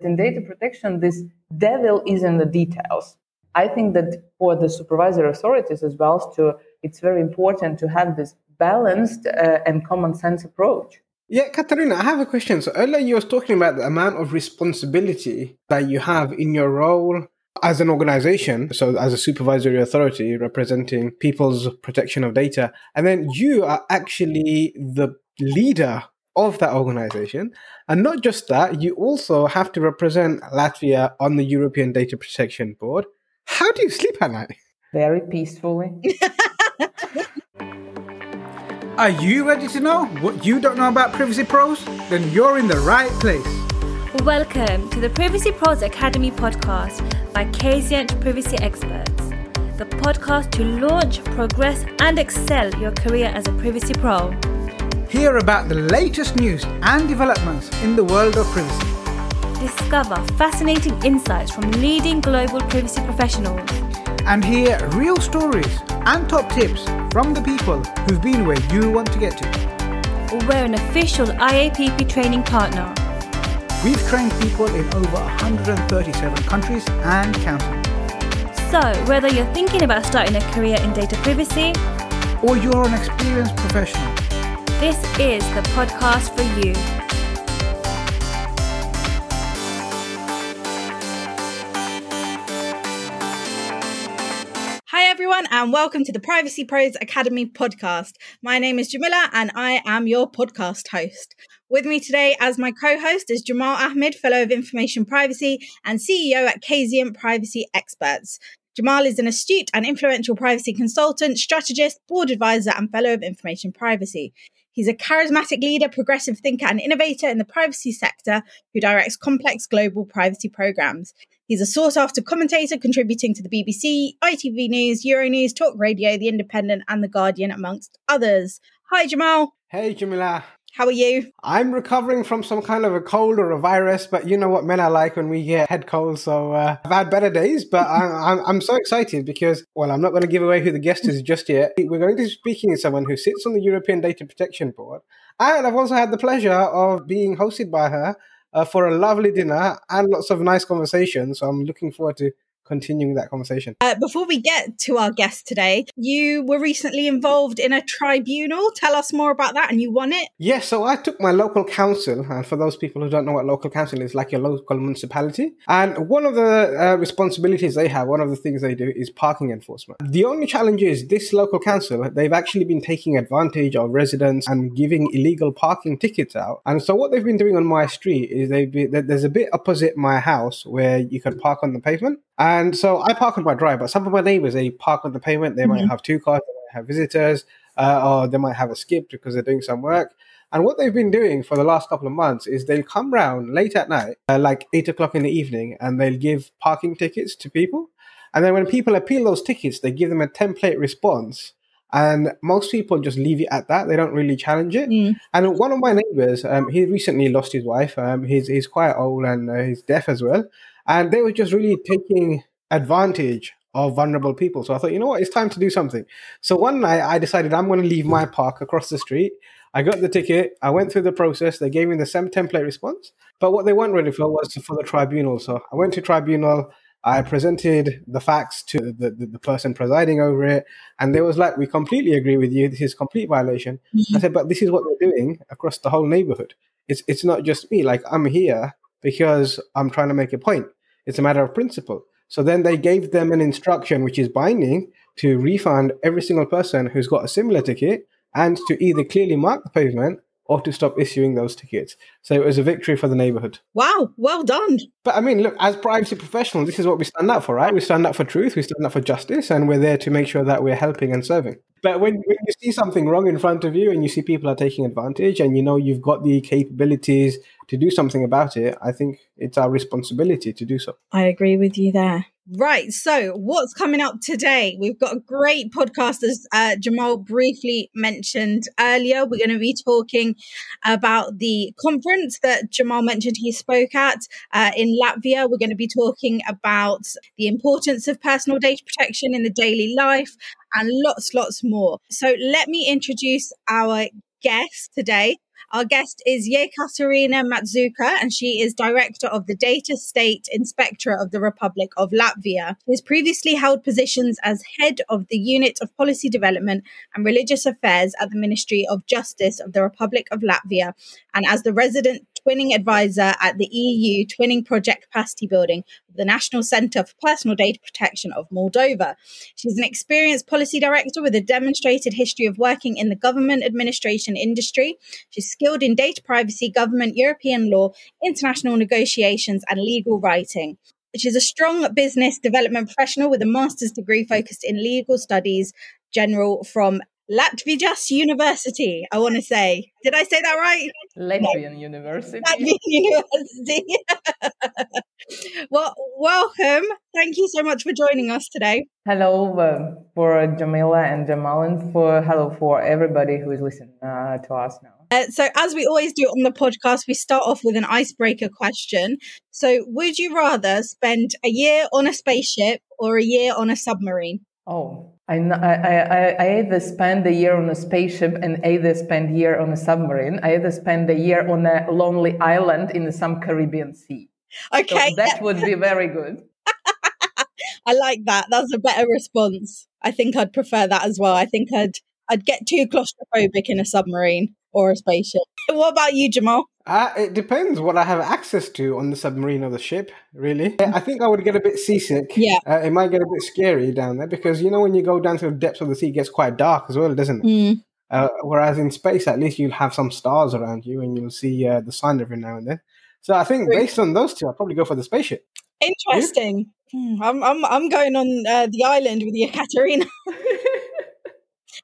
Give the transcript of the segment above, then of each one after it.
In data protection, this devil is in the details. I think that for the supervisory authorities as well, to, it's very important to have this balanced uh, and common sense approach. Yeah, Katarina, I have a question. So earlier you were talking about the amount of responsibility that you have in your role as an organization, so as a supervisory authority representing people's protection of data, and then you are actually the leader of that organization. And not just that, you also have to represent Latvia on the European Data Protection Board. How do you sleep at night? Very peacefully. Are you ready to know what you don't know about Privacy Pros? Then you're in the right place. Welcome to the Privacy Pros Academy podcast by Kazient Privacy Experts, the podcast to launch, progress, and excel your career as a privacy pro. Hear about the latest news and developments in the world of privacy. Discover fascinating insights from leading global privacy professionals. And hear real stories and top tips from the people who've been where you want to get to. We're an official IAPP training partner. We've trained people in over 137 countries and counting. So, whether you're thinking about starting a career in data privacy, or you're an experienced professional this is the podcast for you. Hi, everyone, and welcome to the Privacy Pros Academy podcast. My name is Jamila, and I am your podcast host. With me today as my co host is Jamal Ahmed, Fellow of Information Privacy and CEO at Kazient Privacy Experts. Jamal is an astute and influential privacy consultant, strategist, board advisor, and fellow of information privacy. He's a charismatic leader, progressive thinker, and innovator in the privacy sector who directs complex global privacy programs. He's a sought after commentator contributing to the BBC, ITV News, Euronews, Talk Radio, The Independent, and The Guardian, amongst others. Hi, Jamal. Hey, Jamila. How are you? I'm recovering from some kind of a cold or a virus, but you know what men are like when we get head colds. So uh, I've had better days, but I, I'm, I'm so excited because, well, I'm not going to give away who the guest is just yet. We're going to be speaking to someone who sits on the European Data Protection Board. And I've also had the pleasure of being hosted by her uh, for a lovely dinner and lots of nice conversations. So I'm looking forward to continuing that conversation. Uh, before we get to our guest today, you were recently involved in a tribunal. Tell us more about that, and you won it. Yes, so I took my local council, and for those people who don't know what local council is, like your local municipality, and one of the uh, responsibilities they have, one of the things they do is parking enforcement. The only challenge is this local council, they've actually been taking advantage of residents and giving illegal parking tickets out. And so what they've been doing on my street is they've been, there's a bit opposite my house where you can park on the pavement. And so I park on my drive, but some of my neighbors they park on the pavement. They mm-hmm. might have two cars, they might have visitors, uh, or they might have a skip because they're doing some work. And what they've been doing for the last couple of months is they'll come round late at night, uh, like eight o'clock in the evening, and they'll give parking tickets to people. And then when people appeal those tickets, they give them a template response. And most people just leave it at that. They don't really challenge it. Mm. And one of my neighbors, um, he recently lost his wife. Um, he's, he's quite old and uh, he's deaf as well and they were just really taking advantage of vulnerable people. So I thought, you know what, it's time to do something. So one night I decided I'm going to leave my park across the street. I got the ticket. I went through the process. They gave me the same template response. But what they weren't ready for was for the tribunal. So I went to tribunal. I presented the facts to the, the, the, person presiding over it, and they was like, "We completely agree with you. This is complete violation." Mm-hmm. I said, "But this is what they're doing across the whole neighborhood. It's it's not just me. Like I'm here because I'm trying to make a point. It's a matter of principle. So then they gave them an instruction which is binding to refund every single person who's got a similar ticket and to either clearly mark the pavement or to stop issuing those tickets. So it was a victory for the neighborhood. Wow, well done. But I mean, look, as privacy professionals, this is what we stand up for, right? We stand up for truth, we stand up for justice, and we're there to make sure that we're helping and serving. But when, when you see something wrong in front of you and you see people are taking advantage and you know you've got the capabilities to do something about it, I think it's our responsibility to do so. I agree with you there. Right. So, what's coming up today? We've got a great podcast, as uh, Jamal briefly mentioned earlier. We're going to be talking about the conference that Jamal mentioned he spoke at uh, in Latvia. We're going to be talking about the importance of personal data protection in the daily life and lots, lots more. So, let me introduce our guest today. Our guest is Jekaterina Macuka, and she is director of the Data State Inspectorate of the Republic of Latvia. She has previously held positions as head of the Unit of Policy Development and Religious Affairs at the Ministry of Justice of the Republic of Latvia and as the resident twinning advisor at the EU Twinning Project Capacity Building the National Centre for Personal Data Protection of Moldova. She's an experienced policy director with a demonstrated history of working in the government administration industry. She's skilled in data privacy, government, European law, international negotiations, and legal writing. She's a strong business development professional with a master's degree focused in legal studies general from Latvijas University, I want to say. Did I say that right? Latvian University. Latvian University. well, welcome. Thank you so much for joining us today. Hello uh, for Jamila and Jamal, and for hello for everybody who is listening uh, to us now. Uh, so, as we always do on the podcast, we start off with an icebreaker question. So, would you rather spend a year on a spaceship or a year on a submarine? Oh, I, I, I, either spend a year on a spaceship and either spend a year on a submarine. I either spend a year on a lonely island in some Caribbean sea. Okay. So that would be very good. I like that. That's a better response. I think I'd prefer that as well. I think I'd I'd get too claustrophobic in a submarine or a spaceship. What about you, Jamal? Uh, it depends what I have access to on the submarine or the ship, really. I think I would get a bit seasick. Yeah. Uh, it might get a bit scary down there because, you know, when you go down to the depths of the sea, it gets quite dark as well, doesn't it? Mm. Uh, whereas in space, at least you'll have some stars around you and you'll see uh, the sun every now and then. So I think based on those two, I'll probably go for the spaceship. Interesting. Hmm, I'm, I'm, I'm going on uh, the island with you,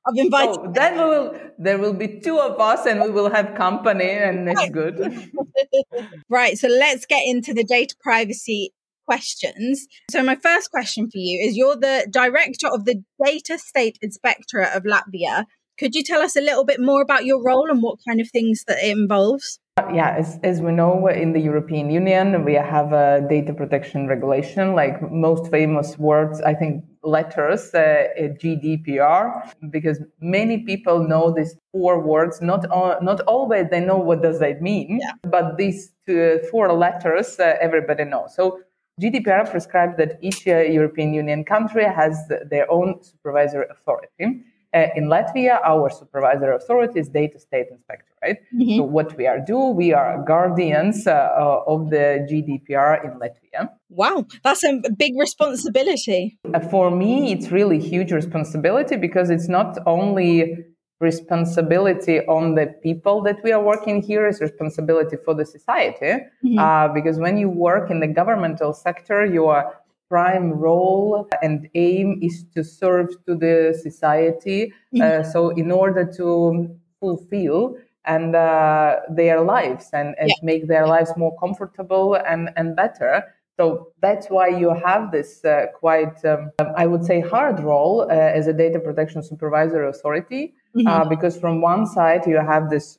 Katerina. I've. Oh, then we will. There will be two of us, and we will have company, and it's good. right. So let's get into the data privacy questions. So my first question for you is: You're the director of the Data State Inspectorate of Latvia. Could you tell us a little bit more about your role and what kind of things that it involves? Yeah, as, as we know, in the European Union, we have a data protection regulation, like most famous words, I think letters, uh, GDPR, because many people know these four words. Not, all, not always they know what does that mean, yeah. but these two, four letters, uh, everybody knows. So GDPR prescribes that each uh, European Union country has their own supervisory authority. Uh, in Latvia, our supervisory authority is Data State Inspector, right? Mm-hmm. So what we are do, we are guardians uh, uh, of the GDPR in Latvia. Wow, that's a big responsibility. Uh, for me, it's really huge responsibility because it's not only responsibility on the people that we are working here is responsibility for the society mm-hmm. uh, because when you work in the governmental sector you are prime role and aim is to serve to the society. Uh, so in order to fulfill and uh, their lives and, and yeah. make their lives more comfortable and, and better. So that's why you have this uh, quite, um, I would say, hard role uh, as a data protection supervisor authority, mm-hmm. Uh, because from one side you have this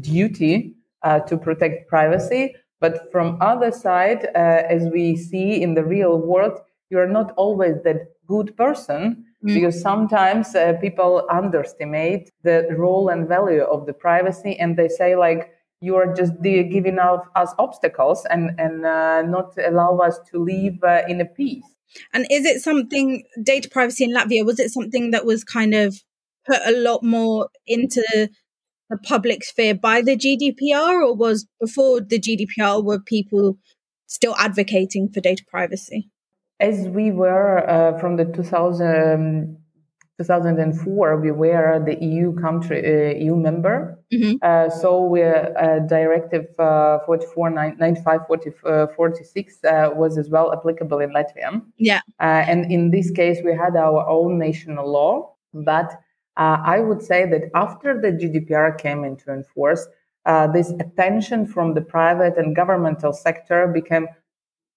duty uh, to protect privacy, but from other side, uh, as we see in the real world, you are not always that good person mm. because sometimes uh, people underestimate the role and value of the privacy, and they say like you are just giving us obstacles and and uh, not allow us to live uh, in a peace. And is it something data privacy in Latvia? Was it something that was kind of put a lot more into the public sphere by the GDPR, or was before the GDPR were people still advocating for data privacy? As we were uh, from the 2000, 2004, we were the EU country, uh, EU member. Mm-hmm. Uh, so we're uh, Directive uh, 44 95 40, uh, 46 uh, was as well applicable in Latvia. Yeah. and in this case, we had our own national law, but uh, I would say that after the GDPR came into enforce, uh, this attention from the private and governmental sector became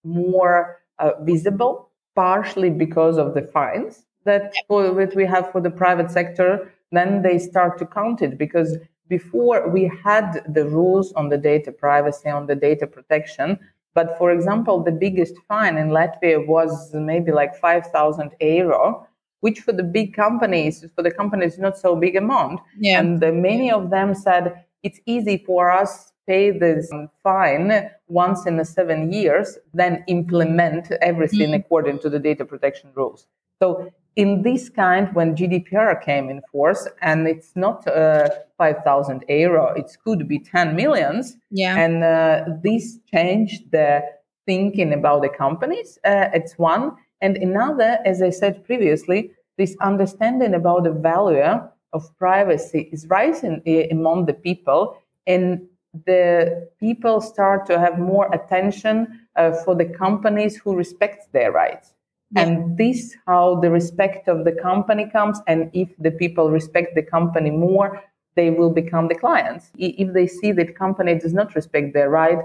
more uh, visible, partially because of the fines that, that we have for the private sector. Then they start to count it because before we had the rules on the data privacy, on the data protection. But for example, the biggest fine in Latvia was maybe like 5,000 euro which for the big companies, for the companies, not so big amount. Yeah. And the, many of them said, it's easy for us pay this fine once in a seven years, then implement everything mm-hmm. according to the data protection rules. So in this kind, when GDPR came in force, and it's not uh, 5,000 euro, it could be 10 millions. Yeah. And uh, this changed the thinking about the companies. Uh, it's one. And another, as I said previously, this understanding about the value of privacy is rising among the people. And the people start to have more attention uh, for the companies who respect their rights. Yeah. And this how the respect of the company comes. And if the people respect the company more, they will become the clients. If they see that company does not respect their right,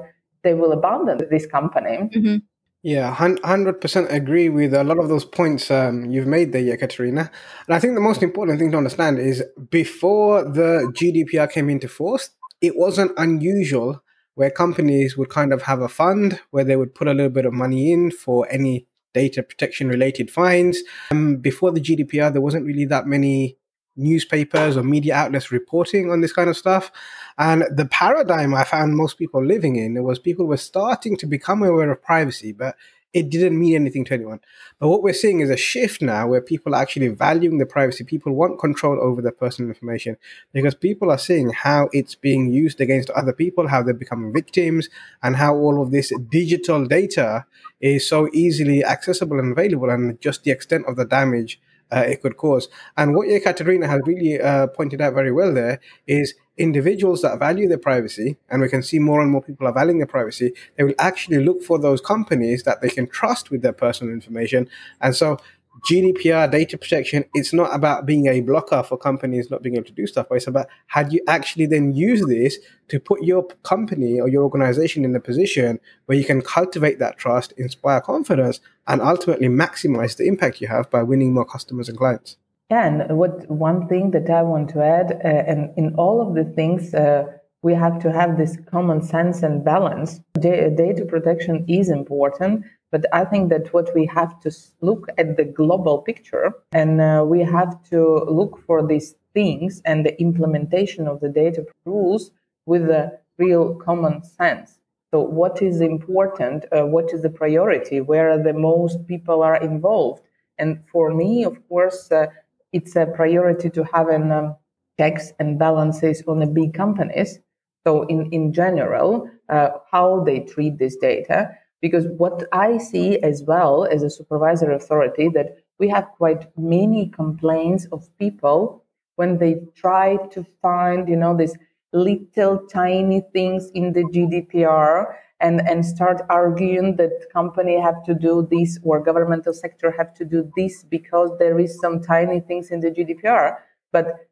they will abandon this company. Mm-hmm. Yeah, hundred percent agree with a lot of those points um, you've made there, Katerina. And I think the most important thing to understand is before the GDPR came into force, it wasn't unusual where companies would kind of have a fund where they would put a little bit of money in for any data protection related fines. Um, before the GDPR, there wasn't really that many newspapers or media outlets reporting on this kind of stuff. And the paradigm I found most people living in was people were starting to become aware of privacy, but it didn't mean anything to anyone. But what we're seeing is a shift now where people are actually valuing the privacy. People want control over their personal information because people are seeing how it's being used against other people, how they're becoming victims, and how all of this digital data is so easily accessible and available, and just the extent of the damage uh, it could cause. And what Ekaterina has really uh, pointed out very well there is individuals that value their privacy, and we can see more and more people are valuing their privacy, they will actually look for those companies that they can trust with their personal information. And so GDPR data protection, it's not about being a blocker for companies not being able to do stuff, but it's about how do you actually then use this to put your company or your organization in a position where you can cultivate that trust, inspire confidence, and ultimately maximize the impact you have by winning more customers and clients. Yeah, and what one thing that I want to add, uh, and in all of the things, uh, we have to have this common sense and balance. Data protection is important, but I think that what we have to look at the global picture and uh, we have to look for these things and the implementation of the data rules with a real common sense. So, what is important? Uh, what is the priority? Where the most people are involved? And for me, of course, uh, it's a priority to have an um, checks and balances on the big companies. So, in in general, uh, how they treat this data because what I see as well as a supervisory authority that we have quite many complaints of people when they try to find, you know, these little tiny things in the GDPR and, and start arguing that company have to do this or governmental sector have to do this because there is some tiny things in the GDPR. But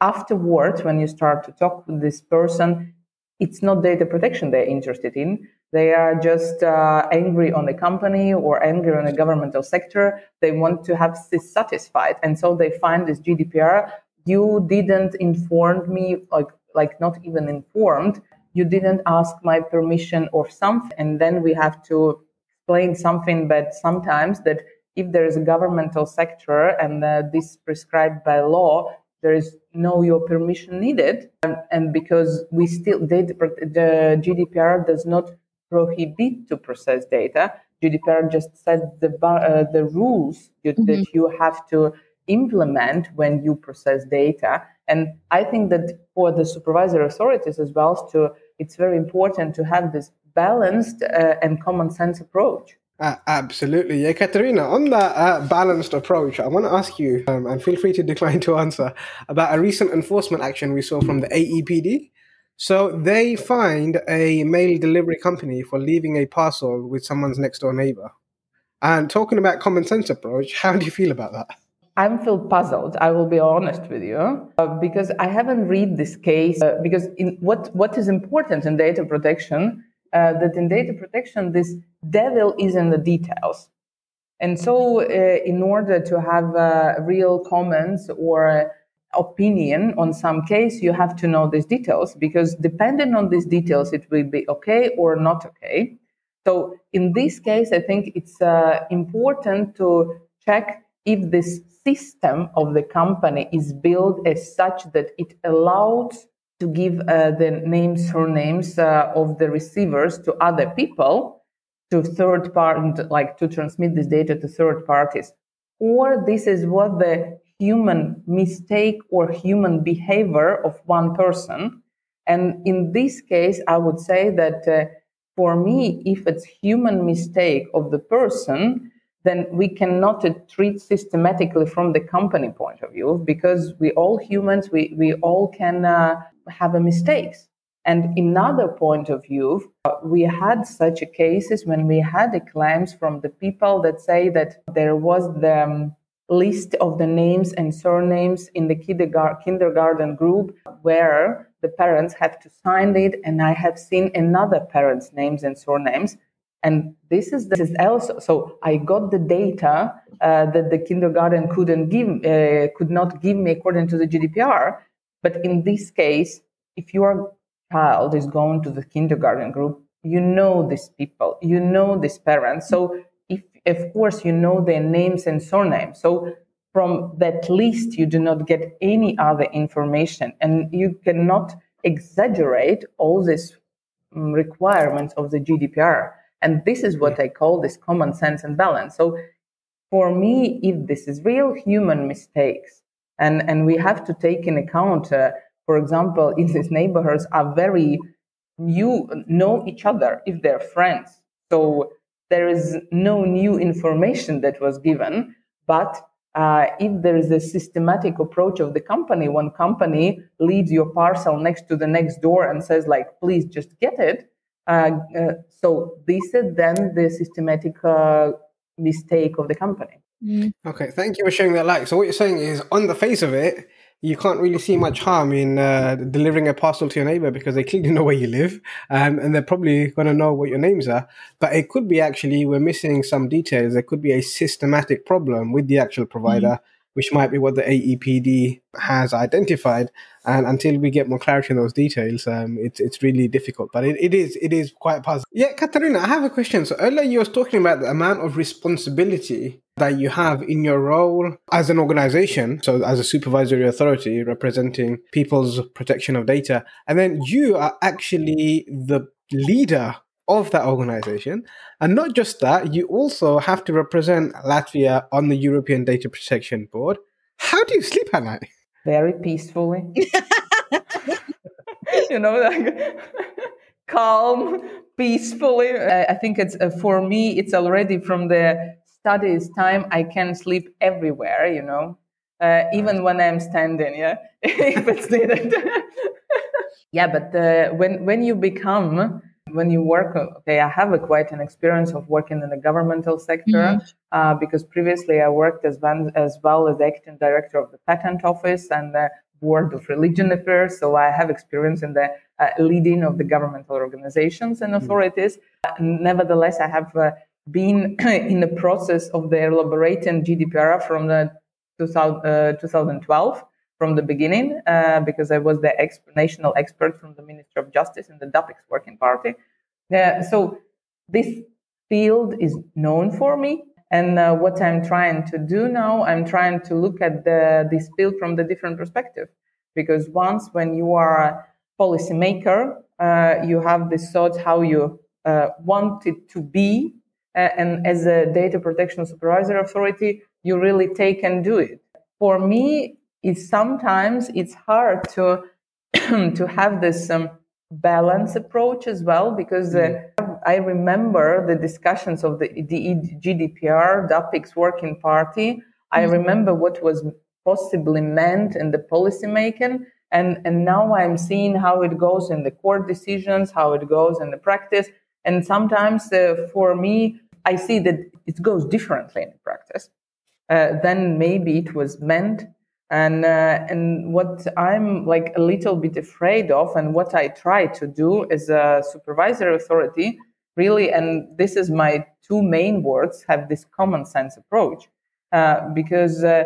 afterwards, when you start to talk with this person, it's not data protection they're interested in. They are just uh, angry on the company or angry on the governmental sector. They want to have this satisfied. And so they find this GDPR. You didn't inform me, like, like not even informed. You didn't ask my permission or something. And then we have to explain something, but sometimes that if there is a governmental sector and uh, this prescribed by law, there is no your permission needed. And, and because we still, data, the GDPR does not prohibit to process data. GDPR just set the uh, the rules you, mm-hmm. that you have to implement when you process data. And I think that for the supervisory authorities as well, to it's very important to have this balanced uh, and common sense approach. Uh, absolutely. Yeah, Katerina, on that uh, balanced approach, I want to ask you, um, and feel free to decline to answer, about a recent enforcement action we saw from the AEPD. So they fined a mail delivery company for leaving a parcel with someone's next door neighbor. And talking about common sense approach, how do you feel about that? I am feel puzzled. I will be honest with you uh, because I haven't read this case. Uh, because in what what is important in data protection uh, that in data protection this devil is in the details, and so uh, in order to have uh, real comments or opinion on some case, you have to know these details because depending on these details, it will be okay or not okay. So in this case, I think it's uh, important to check if this system of the company is built as such that it allows to give uh, the names, surnames uh, of the receivers to other people, to third party, like to transmit this data to third parties. Or this is what the human mistake or human behavior of one person. And in this case, I would say that uh, for me, if it's human mistake of the person, then we cannot treat systematically from the company point of view because we all humans, we, we all can uh, have a mistakes. And another point of view, uh, we had such cases when we had claims from the people that say that there was the um, list of the names and surnames in the kindergarten group where the parents have to sign it. And I have seen another parent's names and surnames. And this is this is also so. I got the data uh, that the kindergarten couldn't give, uh, could not give me according to the GDPR. But in this case, if your child is going to the kindergarten group, you know these people, you know these parents. So of course, you know their names and surnames. So from that list, you do not get any other information, and you cannot exaggerate all these um, requirements of the GDPR. And this is what I call this common sense and balance. So for me, if this is real human mistakes, and, and we have to take in account, uh, for example, in these neighborhoods are very new, know each other if they're friends. So there is no new information that was given, but uh, if there is a systematic approach of the company, one company leaves your parcel next to the next door and says, like, please just get it. Uh, uh, so this is then the systematic uh, mistake of the company. Mm. Okay, thank you for sharing that light. So what you're saying is, on the face of it, you can't really see much harm in uh, delivering a parcel to your neighbor because they clearly know where you live um, and they're probably going to know what your names are. But it could be actually we're missing some details. There could be a systematic problem with the actual provider. Mm-hmm which might be what the AEPD has identified. And until we get more clarity on those details, um, it's it's really difficult. But it, it is it is quite puzzling. Yeah, Katarina, I have a question. So earlier you was talking about the amount of responsibility that you have in your role as an organization, so as a supervisory authority representing people's protection of data, and then you are actually the leader of that organization. And not just that, you also have to represent Latvia on the European Data Protection Board. How do you sleep at night? Very peacefully. you know, like calm, peacefully. I, think it's uh, for me, it's already from the studies time, I can sleep everywhere, you know, uh, even when I'm standing, yeah, if it's needed. yeah, but uh, when, when you become when you work, okay, I have a, quite an experience of working in the governmental sector mm-hmm. uh, because previously I worked as, well, as well as acting director of the patent office and the board of religion affairs. So I have experience in the uh, leading of the governmental organizations and mm-hmm. authorities. Mm-hmm. nevertheless, I have uh, been in the process of the elaborating GDPR from the 2000, 2012 uh, from the beginning uh, because I was the national expert from the Ministry of Justice in the DAPIX Working Party. Uh, so this field is known for me. And uh, what I'm trying to do now, I'm trying to look at the, this field from the different perspective. Because once when you are a policymaker, uh, you have this thought how you uh, want it to be. Uh, and as a data protection supervisor authority, you really take and do it. For me, is sometimes it's hard to to have this um, balance approach as well because uh, I remember the discussions of the, the GDPR, DAPIX Working Party. I mm-hmm. remember what was possibly meant in the policy making. And, and now I'm seeing how it goes in the court decisions, how it goes in the practice. And sometimes uh, for me, I see that it goes differently in practice uh, than maybe it was meant and uh, and what i'm like a little bit afraid of and what i try to do as a supervisory authority really and this is my two main words have this common sense approach uh, because uh,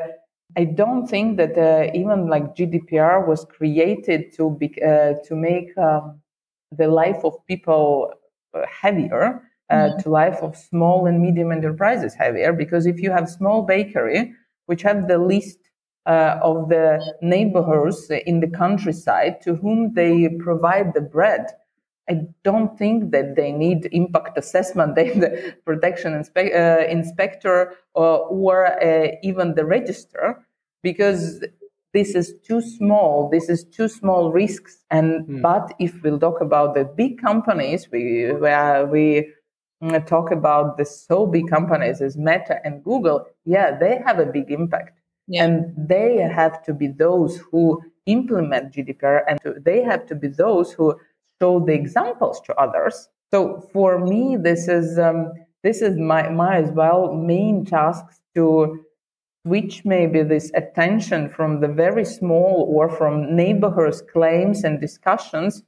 i don't think that uh, even like gdpr was created to be uh, to make um, the life of people uh, heavier mm-hmm. to life of small and medium enterprises heavier because if you have small bakery which have the least uh, of the neighbors in the countryside to whom they provide the bread. I don't think that they need impact assessment, the protection inspe- uh, inspector, or, or uh, even the register, because this is too small. This is too small risks. And mm. but if we'll talk about the big companies, we where we mm, talk about the so big companies as Meta and Google, yeah, they have a big impact. Yeah. And they have to be those who implement GDPR and to, they have to be those who show the examples to others. So for me, this is um, this is my, my as well main tasks to switch maybe this attention from the very small or from neighborhoods claims and discussions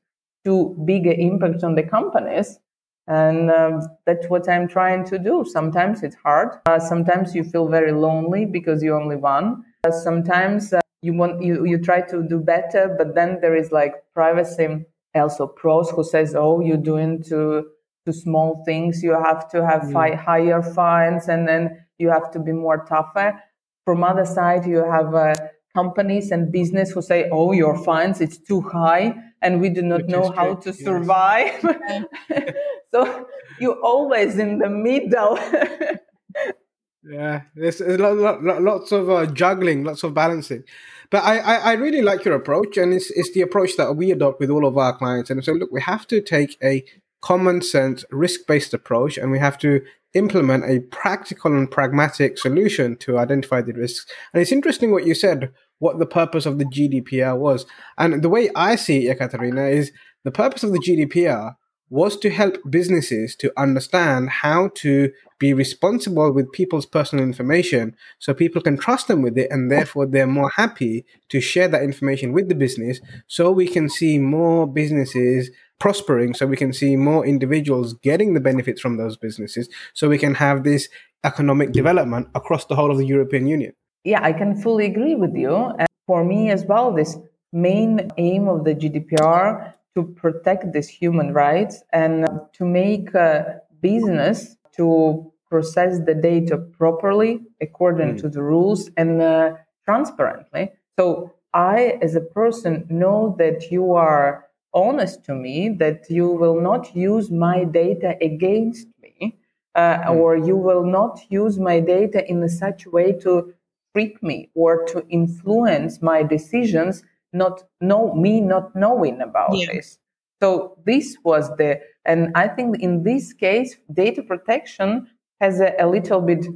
to bigger impact on the companies and um, that's what i'm trying to do. Sometimes it's hard. Uh, sometimes you feel very lonely because you're only one. Uh, sometimes uh, you want you, you try to do better but then there is like privacy also pros who says oh you're doing too too small things. You have to have fi- higher fines and then you have to be more tougher. From other side you have uh, companies and business who say oh your fines it's too high and we do not Which know how to survive. yes. so you're always in the middle yeah there's, lots of uh, juggling lots of balancing but I, I, I, really like your approach, and it's, it's the approach that we adopt with all of our clients. And so, look, we have to take a common sense, risk based approach, and we have to implement a practical and pragmatic solution to identify the risks. And it's interesting what you said, what the purpose of the GDPR was. And the way I see it, Ekaterina, is the purpose of the GDPR was to help businesses to understand how to be responsible with people's personal information so people can trust them with it and therefore they're more happy to share that information with the business so we can see more businesses prospering so we can see more individuals getting the benefits from those businesses so we can have this economic development across the whole of the European Union. Yeah, I can fully agree with you. And for me as well, this main aim of the GDPR to protect these human rights and to make a business to process the data properly according mm. to the rules and uh, transparently. So I, as a person, know that you are honest to me, that you will not use my data against me, uh, mm. or you will not use my data in such a way to trick me or to influence my decisions not know me not knowing about yeah. this. So this was the, and I think in this case, data protection has a, a little bit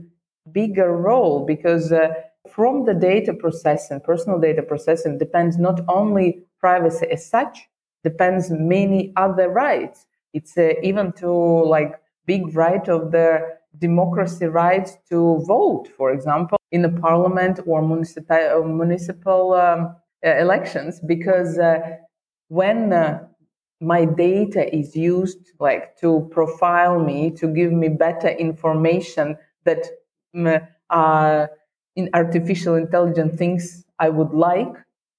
bigger role because uh, from the data processing, personal data processing depends not only privacy as such, depends many other rights. It's uh, even to like big right of the democracy rights to vote, for example, in the parliament or municipal, municipal um, uh, elections because uh, when uh, my data is used like to profile me to give me better information that uh, in artificial intelligence things i would like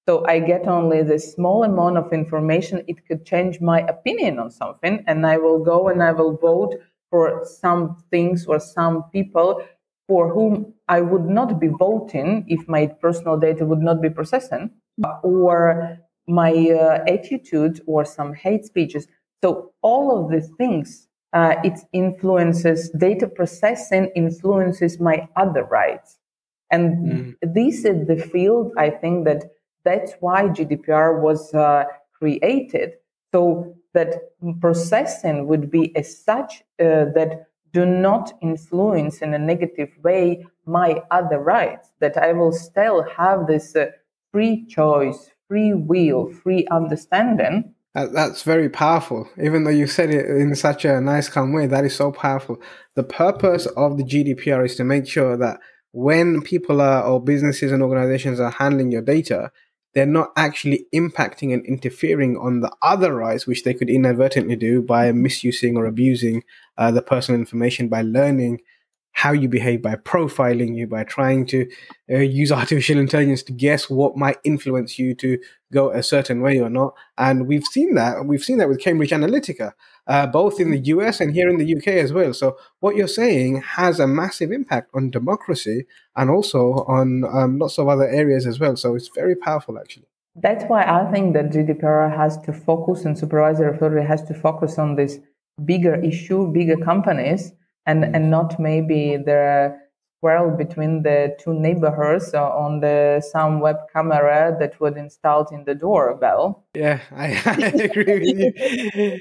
so i get only this small amount of information it could change my opinion on something and i will go and i will vote for some things or some people for whom i would not be voting if my personal data would not be processing or my uh, attitude or some hate speeches. So all of these things, uh, it influences data processing, influences my other rights. And mm. this is the field, I think that that's why GDPR was uh, created. So that processing would be as such uh, that do not influence in a negative way my other rights, that I will still have this uh, free choice, free will, free understanding. that's very powerful. Even though you said it in such a nice, calm way, that is so powerful. The purpose of the GDPR is to make sure that when people are, or businesses and organizations are handling your data, they're not actually impacting and interfering on the other rights, which they could inadvertently do by misusing or abusing uh, the personal information by learning how you behave by profiling you, by trying to uh, use artificial intelligence to guess what might influence you to go a certain way or not. And we've seen that. We've seen that with Cambridge Analytica. uh, both in the US and here in the UK as well. So what you're saying has a massive impact on democracy and also on um, lots of other areas as well. So it's very powerful, actually. That's why I think that GDPR has to focus and supervisory authority has to focus on this bigger issue, bigger companies, and, and not maybe the quarrel between the two neighbors on the some web camera that was installed in the doorbell. Yeah, I, I agree with you.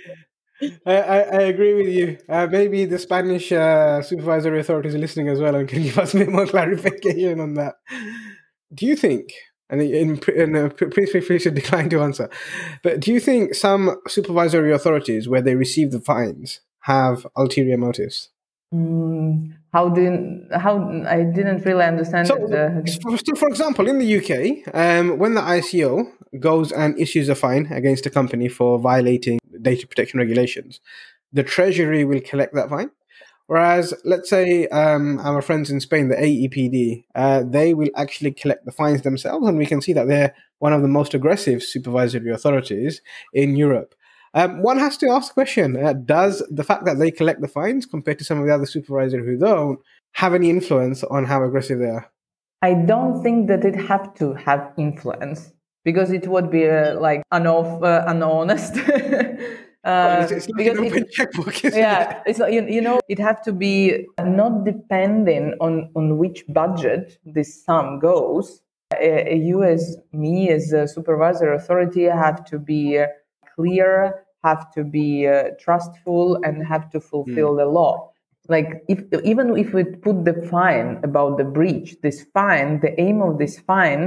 I, I, I, agree with you. Uh, maybe the Spanish uh, supervisory authorities are listening as well and can give us a bit more clarification on that. Do you think, and in, in uh, please feel free to decline to answer, but do you think some supervisory authorities, where they receive the fines, have ulterior motives? Mm, how did how I didn't really understand. So, for, so for example, in the UK, um, when the ICO goes and issues a fine against a company for violating data protection regulations, the Treasury will collect that fine. Whereas, let's say um, our friends in Spain, the AEPD, uh, they will actually collect the fines themselves, and we can see that they're one of the most aggressive supervisory authorities in Europe. Um, one has to ask the question: uh, Does the fact that they collect the fines compared to some of the other supervisors who don't have any influence on how aggressive they are? I don't think that it have to have influence because it would be uh, like unoff, uh, unhonest. Uh, it's, like because it, checkbook, yeah, it? it's you, you know it have to be not depending on on which budget this sum goes. Uh, you as me as a supervisor authority have to be uh, clear, have to be uh, trustful, and have to fulfill mm. the law. Like if even if we put the fine about the breach, this fine, the aim of this fine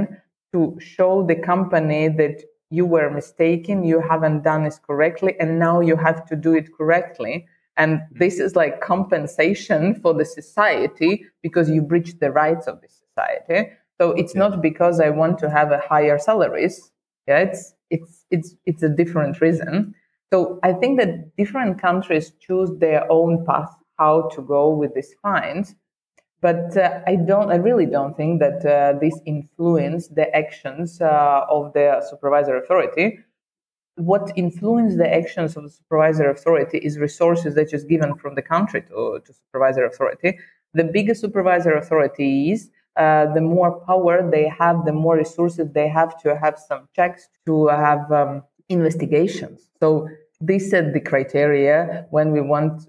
to show the company that you were mistaken, you haven't done this correctly, and now you have to do it correctly. And this is like compensation for the society because you breached the rights of the society. So it's not because I want to have a higher salaries. Yeah, it's it's it's it's a different reason. So I think that different countries choose their own path how to go with these fines. But uh, I don't, I really don't think that uh, this influence the actions uh, of the supervisory authority. What influence the actions of the supervisory authority is resources that is given from the country to, to supervisory authority. The bigger supervisory authority is, uh, the more power they have, the more resources they have to have some checks, to have um, investigations. So this is the criteria when we want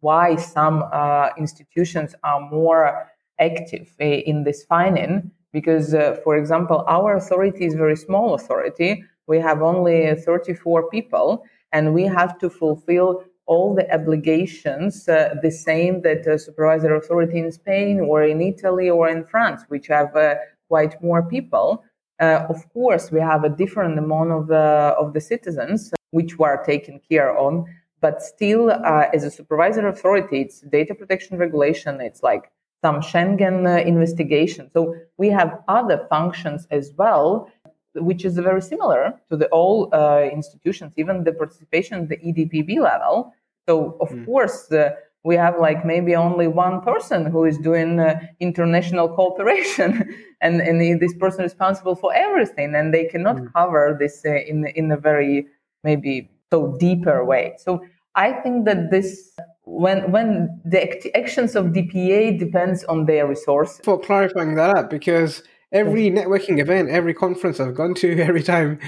why some uh, institutions are more active uh, in this finding. Because, uh, for example, our authority is very small authority. We have only 34 people, and we have to fulfill all the obligations uh, the same that a supervisory authority in Spain or in Italy or in France, which have uh, quite more people. Uh, of course, we have a different amount of, of the citizens which were taken care on, but still, uh, as a supervisory authority, it's data protection regulation. It's like some Schengen uh, investigation. So we have other functions as well, which is very similar to the all uh, institutions, even the participation at the EDPB level. So of mm. course, uh, we have like maybe only one person who is doing uh, international cooperation and, and this person is responsible for everything and they cannot mm. cover this uh, in, in a very maybe so deeper way. So I think that this when when the actions of DPA depends on their resources. For clarifying that up, because every networking event, every conference I've gone to, every time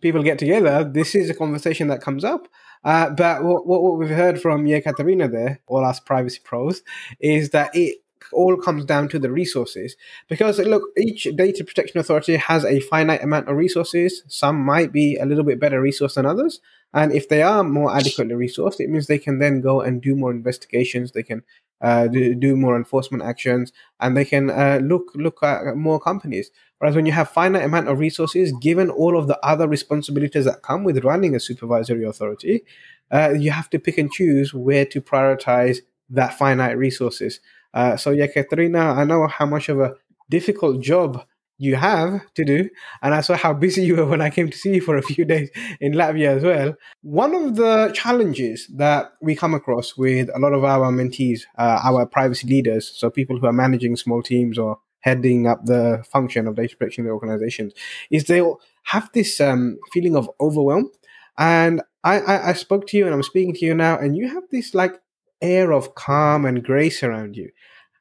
people get together, this is a conversation that comes up. Uh, but what, what we've heard from Yekaterina there, all us privacy pros, is that it all comes down to the resources. Because look, each data protection authority has a finite amount of resources. Some might be a little bit better resourced than others. And if they are more adequately resourced, it means they can then go and do more investigations. They can uh, do, do, more enforcement actions, and they can uh, look look at more companies. Whereas when you have finite amount of resources, given all of the other responsibilities that come with running a supervisory authority, uh, you have to pick and choose where to prioritize that finite resources. Uh, so yeah, Katerina, I know how much of a difficult job you have to do. And I saw how busy you were when I came to see you for a few days in Latvia as well. One of the challenges that we come across with a lot of our mentees, uh, our privacy leaders, so people who are managing small teams or heading up the function of data protection in the organizations, is they'll have this um, feeling of overwhelm. And I, I, I spoke to you and I'm speaking to you now, and you have this like air of calm and grace around you.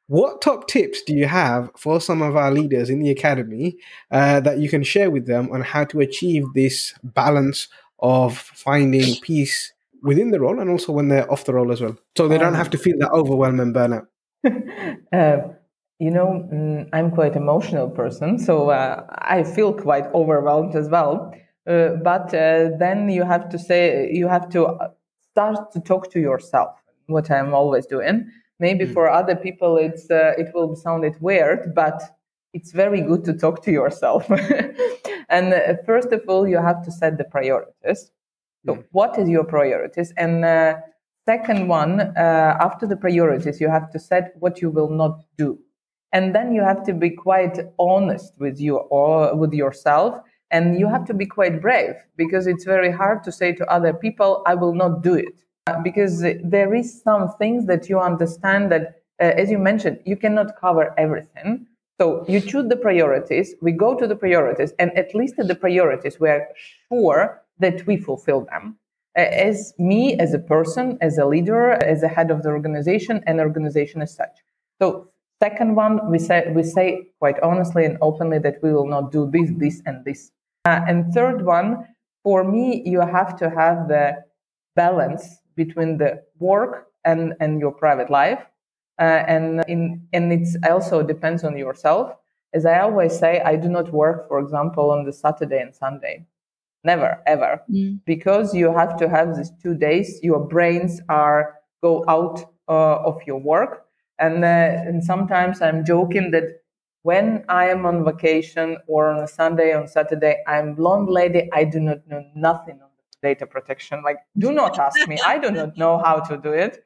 What top tips do you have for some of our leaders in the academy uh, that you can share with them on how to achieve this balance of finding peace within the role and also when they're off the role as well? So they don't have to feel that overwhelm and burnout. uh, you know, mm, I'm quite emotional person, so uh, I feel quite overwhelmed as well. Uh, but uh, then you have to say, you have to uh, start to talk to yourself, what I'm always doing. Maybe mm. for other people, it's uh, it will sound it weird, but it's very good to talk to yourself. and uh, first of all, you have to set the priorities. So, mm. what is your priorities? And uh, second one, after the priorities, you have to set what you will not do. And then you have to be quite honest with you or with yourself and you have to be quite brave because it's very hard to say to other people, I will not do it. Because there is some things that you understand that, uh, as you mentioned, you cannot cover everything. So you choose the priorities, we go to the priorities, and at least at the priorities, we're sure that we fulfill them. Uh, as me, as a person, as a leader, as a head of the organization, and organization as such. So second one, we say, we say quite honestly and openly that we will not do this, this, and this. Uh, and third one, for me, you have to have the balance between the work and, and your private life. Uh, and in, and it's also depends on yourself. As I always say, I do not work, for example, on the Saturday and Sunday. Never, ever. Mm. Because you have to have these two days, your brains are go out uh, of your work. And, uh, and sometimes I'm joking that when I am on vacation or on a Sunday, on Saturday, I'm blonde lady. I do not know nothing on data protection. Like, do not ask me. I do not know how to do it.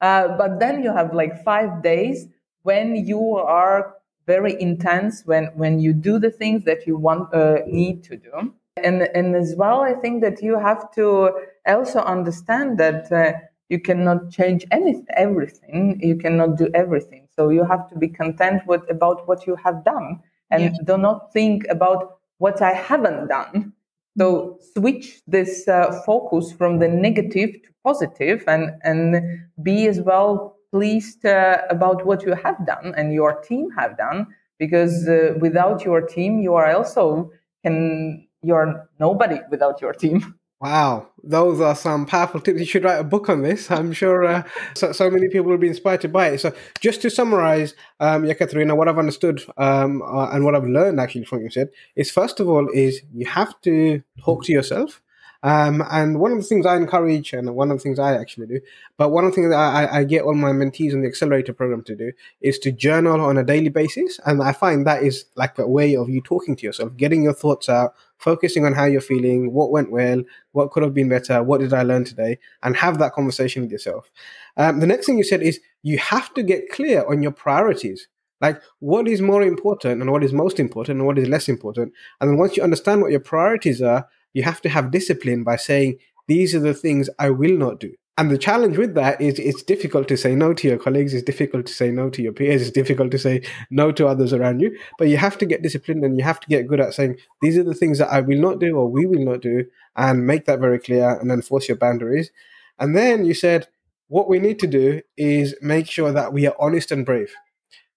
Uh, but then you have like five days when you are very intense, when, when you do the things that you want, uh, need to do. And, and as well, I think that you have to also understand that uh, you cannot change anything, everything. You cannot do everything. So you have to be content with about what you have done and yeah. do not think about what I haven't done. So switch this uh, focus from the negative to positive and, and be as well pleased uh, about what you have done and your team have done because uh, without your team you are also can you're nobody without your team Wow, those are some powerful tips. You should write a book on this. I'm sure uh, so, so, many people will be inspired to buy it. So, just to summarize, um, Jekaterina, what I've understood um, uh, and what I've learned actually from what you said is first of all is you have to talk to yourself. Um, and one of the things I encourage, and one of the things I actually do, but one of the things I, I get all my mentees in the accelerator program to do is to journal on a daily basis. And I find that is like a way of you talking to yourself, getting your thoughts out, focusing on how you're feeling, what went well, what could have been better, what did I learn today, and have that conversation with yourself. Um, the next thing you said is you have to get clear on your priorities. Like what is more important and what is most important and what is less important. And then once you understand what your priorities are, you have to have discipline by saying, these are the things I will not do. And the challenge with that is it's difficult to say no to your colleagues, it's difficult to say no to your peers, it's difficult to say no to others around you. But you have to get disciplined and you have to get good at saying, these are the things that I will not do or we will not do, and make that very clear and enforce your boundaries. And then you said, what we need to do is make sure that we are honest and brave.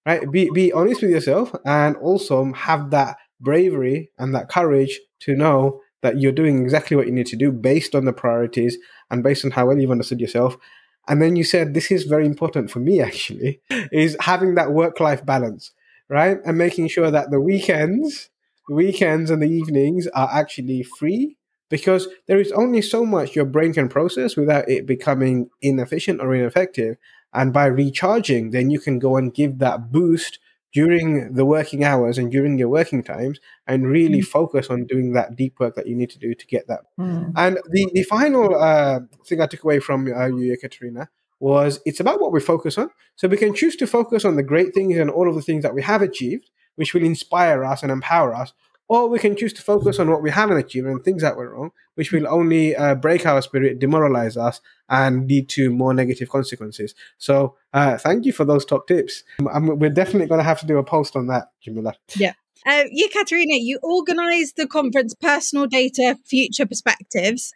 Right? Be be honest with yourself and also have that bravery and that courage to know that you're doing exactly what you need to do based on the priorities and based on how well you've understood yourself. And then you said, this is very important for me actually, is having that work life balance, right? And making sure that the weekends, weekends and the evenings are actually free because there is only so much your brain can process without it becoming inefficient or ineffective. And by recharging, then you can go and give that boost during the working hours and during your working times and really mm. focus on doing that deep work that you need to do to get that. Mm. And the, the final uh, thing I took away from uh, you, Katerina, was it's about what we focus on. So we can choose to focus on the great things and all of the things that we have achieved, which will inspire us and empower us, or we can choose to focus on what we haven't achieved and things that were wrong, which will only uh, break our spirit, demoralize us, and lead to more negative consequences. So, uh, thank you for those top tips. Um, we're definitely going to have to do a post on that, Jamila. Yeah. Uh, yeah, Katerina, you organised the conference Personal Data Future Perspectives.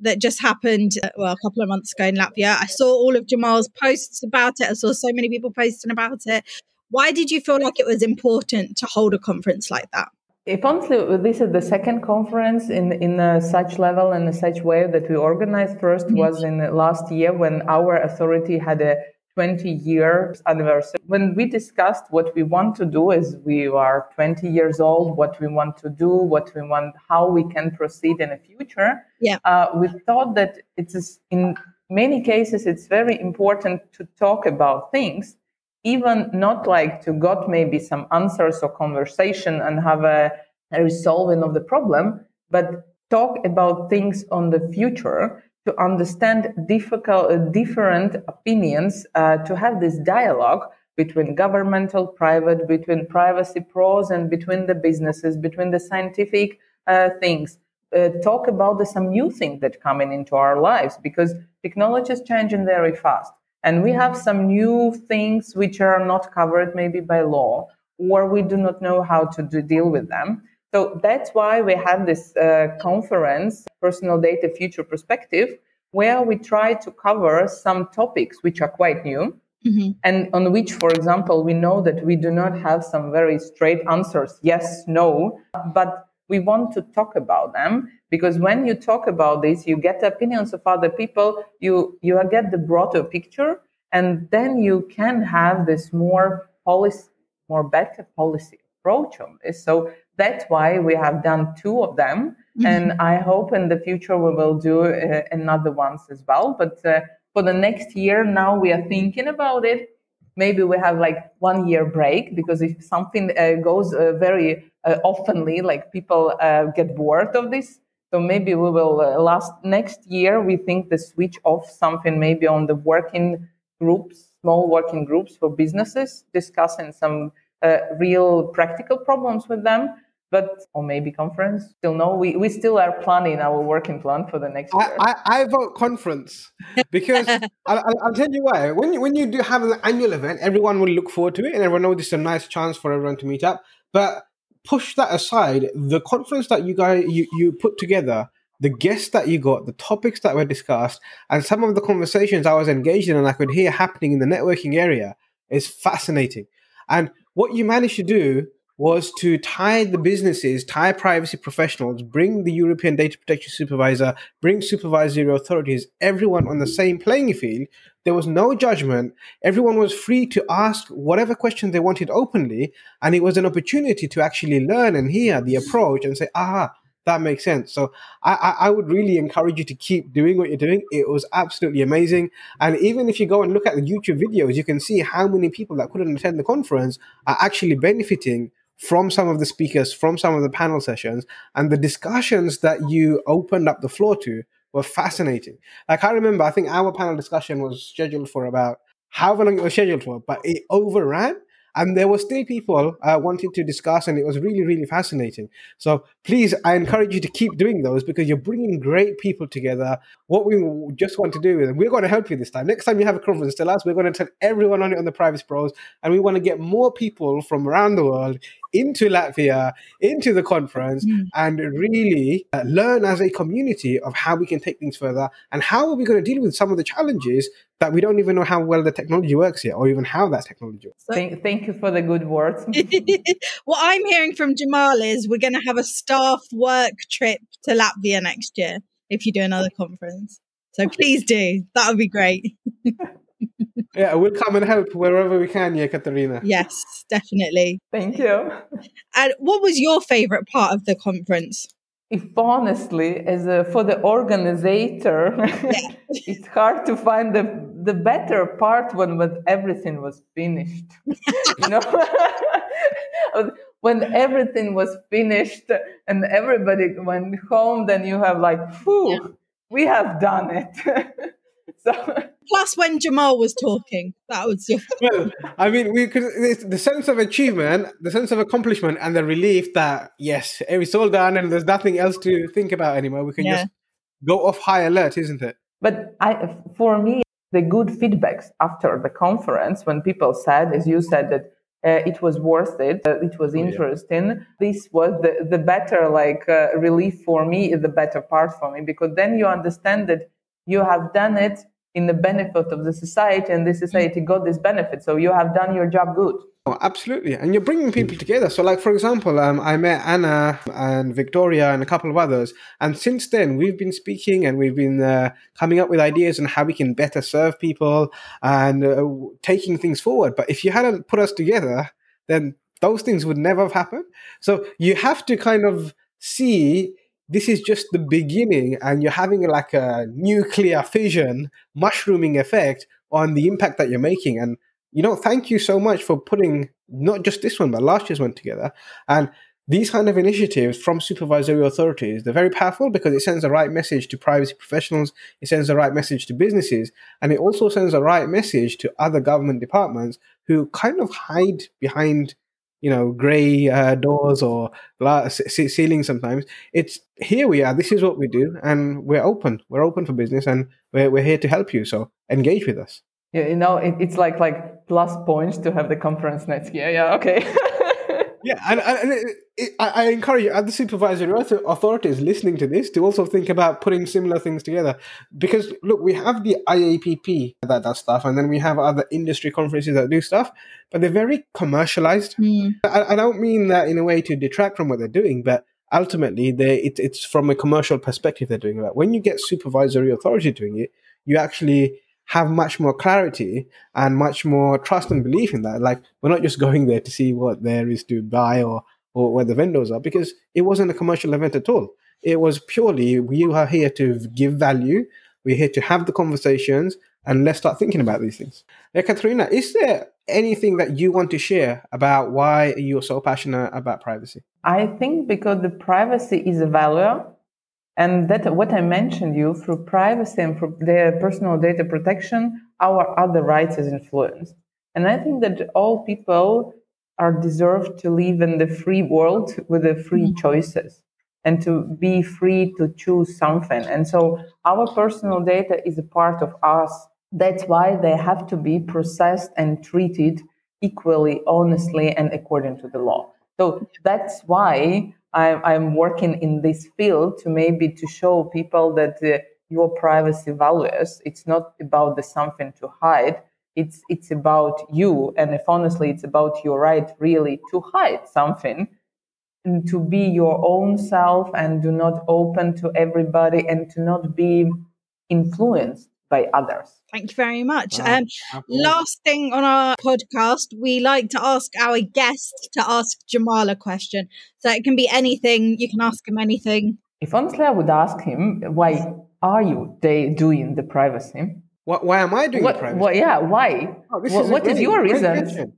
that just happened, uh, well, a couple of months ago in Latvia. I saw all of Jamal's posts about it. I saw so many people posting about it. Why did you feel like it was important to hold a conference like that? If honestly, this is the second conference in in uh, such level and such way that we organized. 1st mm-hmm. was in last year when our authority had a 20 years anniversary. When we discussed what we want to do as we are 20 years old, what we want to do, what we want, how we can proceed in the future, yeah. Uh, we thought that it's in many cases it's very important to talk about things even not like to got maybe some answers or conversation and have a, a resolving of the problem, but talk about things on the future to understand difficult, uh, different opinions, uh, to have this dialogue between governmental, private, between privacy pros and between the businesses, between the scientific uh, things. Uh, talk about the, some new things that coming into our lives because technology is changing very fast. And we have some new things which are not covered maybe by law, or we do not know how to do, deal with them. So that's why we have this uh, conference, Personal Data Future Perspective, where we try to cover some topics which are quite new. Mm-hmm. And on which, for example, we know that we do not have some very straight answers, yes, no, but we want to talk about them because when you talk about this you get the opinions of other people. You you get the broader picture and then you can have this more policy more better policy approach on this. So that's why we have done two of them. Mm-hmm. and i hope in the future we will do uh, another ones as well. But uh, for the next year now we are thinking about it maybe we have like one year break because if something uh, goes uh, very uh, oftenly like people uh, get bored of this so maybe we will uh, last next year we think the switch off something maybe on the working groups small working groups for businesses discussing some uh, real practical problems with them but or maybe conference. Still no, we, we still are planning our working plan for the next year. I, I, I vote conference because I'll, I'll, tell you why. When you, when you do have an annual event, everyone will look forward to it, and everyone knows this is a nice chance for everyone to meet up. But push that aside, the conference that you guys you, you put together. The guests that you got, the topics that were discussed, and some of the conversations I was engaged in and I could hear happening in the networking area is fascinating. And what you managed to do was to tie the businesses, tie privacy professionals, bring the European Data Protection Supervisor, bring supervisory authorities, everyone on the same playing field. There was no judgment. Everyone was free to ask whatever question they wanted openly. And it was an opportunity to actually learn and hear the approach and say, aha, that makes sense. So I, I, I, would really encourage you to keep doing what you're doing. It was absolutely amazing. And even if you go and look at the YouTube videos, you can see how many people that couldn't attend the conference are actually benefiting from some of the speakers, from some of the panel sessions, and the discussions that you opened up the floor to were fascinating. Like I remember, I think our panel discussion was scheduled for about however long it was scheduled for, but it overran and there were still people uh, wanting to discuss and it was really really fascinating. So please i encourage you to keep doing those because you're bringing great people together. What we just want to do is we're going to help you this time. Next time you have a conference tell us. We're going to tell everyone on it on the Privacy Pros and we want to get more people from around the world into Latvia, into the conference, mm. and really uh, learn as a community of how we can take things further and how are we going to deal with some of the challenges that we don't even know how well the technology works yet or even how that technology works. Thank, thank you for the good words. what I'm hearing from Jamal is we're going to have a staff work trip to Latvia next year if you do another conference. So please do. That would be great. yeah, we'll come and help wherever we can, yeah, Katerina. Yes, definitely. Thank you. And what was your favorite part of the conference? If honestly, as a, for the organizer, yeah. it's hard to find the the better part when when everything was finished. you know, when everything was finished and everybody went home, then you have like, whew, yeah. we have done it. So Plus, when Jamal was talking, that was your. well, I mean, we could the sense of achievement, the sense of accomplishment, and the relief that yes, it's all done, and there's nothing else to think about anymore. We can yeah. just go off high alert, isn't it? But I, for me, the good feedbacks after the conference, when people said, as you said, that uh, it was worth it. Uh, it was interesting. Oh, yeah. This was the, the better like uh, relief for me, the better part for me, because then you understand that you have done it in the benefit of the society and the society got this benefit. So you have done your job good. Oh, absolutely. And you're bringing people together. So, like, for example, um, I met Anna and Victoria and a couple of others. And since then, we've been speaking and we've been uh, coming up with ideas on how we can better serve people and uh, taking things forward. But if you hadn't put us together, then those things would never have happened. So, you have to kind of see this is just the beginning and you're having like a nuclear fission mushrooming effect on the impact that you're making. And you know, thank you so much for putting not just this one, but last year's one together. And these kind of initiatives from supervisory authorities, they're very powerful because it sends the right message to privacy professionals, it sends the right message to businesses, and it also sends the right message to other government departments who kind of hide behind, you know, grey uh, doors or glass ceilings sometimes. It's here we are, this is what we do, and we're open. We're open for business, and we're, we're here to help you. So engage with us. Yeah, you know, it, it's like like plus points to have the conference next year. Yeah, okay. yeah, and, and it, it, I, encourage other supervisory authorities listening to this to also think about putting similar things together. Because look, we have the IAPP that does stuff, and then we have other industry conferences that do stuff, but they're very commercialized. Mm. I, I don't mean that in a way to detract from what they're doing, but ultimately they it, it's from a commercial perspective they're doing that. When you get supervisory authority doing it, you actually have much more clarity and much more trust and belief in that. Like we're not just going there to see what there is to buy or or where the vendors are because it wasn't a commercial event at all. It was purely we are here to give value. We're here to have the conversations and let's start thinking about these things. Yeah, Katerina, is there anything that you want to share about why you're so passionate about privacy? I think because the privacy is a value and that what I mentioned you through privacy and through the personal data protection, our other rights is influenced. And I think that all people are deserved to live in the free world with the free mm-hmm. choices and to be free to choose something. And so our personal data is a part of us. That's why they have to be processed and treated equally, honestly, and according to the law. So that's why I'm, I'm working in this field to maybe to show people that uh, your privacy values. It's not about the something to hide. It's it's about you, and if honestly, it's about your right really to hide something, and to be your own self, and do not open to everybody, and to not be influenced by others. Thank you very much. Wow. Um, last thing on our podcast, we like to ask our guests to ask Jamal a question. So it can be anything. You can ask him anything. If honestly, I would ask him, why are you they doing the privacy? What, why am I doing what, the privacy? What, yeah, why? Oh, what, is, what great, is your reason?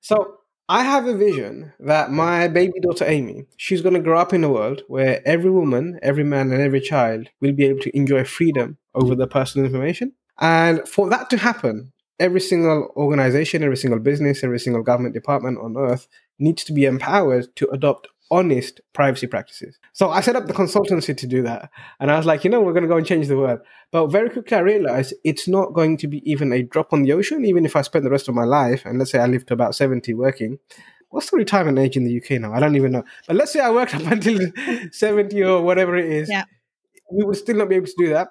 So I have a vision that my baby daughter Amy, she's going to grow up in a world where every woman, every man, and every child will be able to enjoy freedom over their personal information. And for that to happen, every single organization, every single business, every single government department on earth needs to be empowered to adopt honest privacy practices. So I set up the consultancy to do that. And I was like, you know, we're going to go and change the world. But very quickly I realized it's not going to be even a drop on the ocean, even if I spend the rest of my life. And let's say I live to about 70 working. What's the retirement age in the UK now? I don't even know. But let's say I worked up until 70 or whatever it is. Yeah. We would still not be able to do that.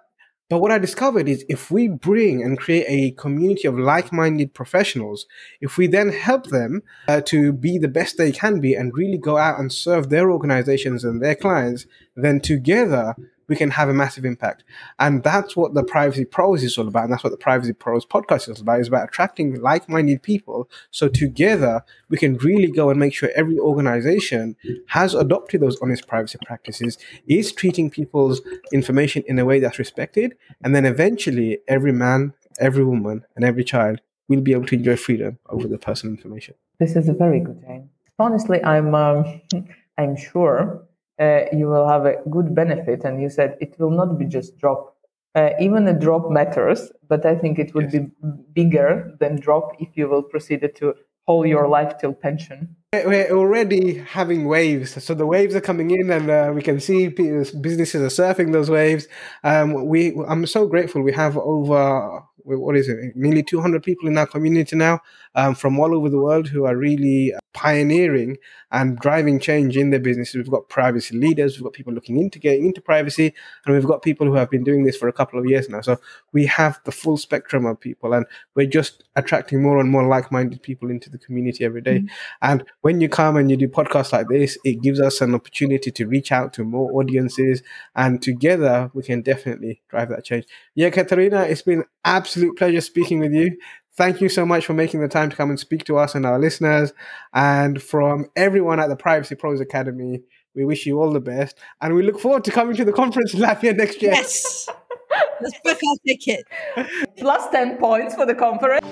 But what I discovered is if we bring and create a community of like minded professionals, if we then help them uh, to be the best they can be and really go out and serve their organizations and their clients, then together we can have a massive impact. And that's what the Privacy Pros is all about. And that's what the Privacy Pros podcast is about. It's about attracting like-minded people. So together we can really go and make sure every organization has adopted those honest privacy practices, is treating people's information in a way that's respected. And then eventually every man, every woman, and every child will be able to enjoy freedom over their personal information. This is a very good aim. Honestly, I'm um, I'm sure uh, you will have a good benefit. And you said it will not be just drop. Uh, even a drop matters, but I think it would yes. be bigger than drop if you will proceed to hold your life till pension. We're already having waves, so the waves are coming in, and uh, we can see businesses are surfing those waves. Um, we, I'm so grateful. We have over what is it? Nearly 200 people in our community now um, from all over the world who are really pioneering and driving change in their businesses. We've got privacy leaders, we've got people looking into getting into privacy, and we've got people who have been doing this for a couple of years now. So we have the full spectrum of people, and we're just attracting more and more like-minded people into the community every day. Mm-hmm. And when you come and you do podcasts like this, it gives us an opportunity to reach out to more audiences, and together we can definitely drive that change. Yeah, Katerina, it's been absolute pleasure speaking with you. Thank you so much for making the time to come and speak to us and our listeners. And from everyone at the Privacy Pros Academy, we wish you all the best. And we look forward to coming to the conference in Latvia next year. Yes. Let's book our ticket. Plus 10 points for the conference.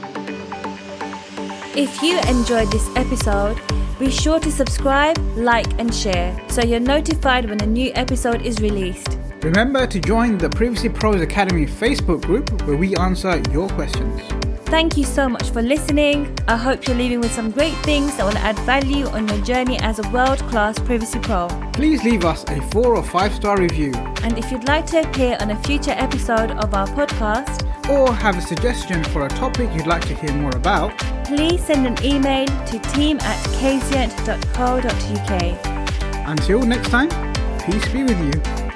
If you enjoyed this episode, be sure to subscribe, like, and share so you're notified when a new episode is released. Remember to join the Privacy Pros Academy Facebook group where we answer your questions. Thank you so much for listening. I hope you're leaving with some great things that will add value on your journey as a world class privacy pro. Please leave us a four or five star review. And if you'd like to appear on a future episode of our podcast, or have a suggestion for a topic you'd like to hear more about, please send an email to team at kazient.co.uk. Until next time, peace be with you.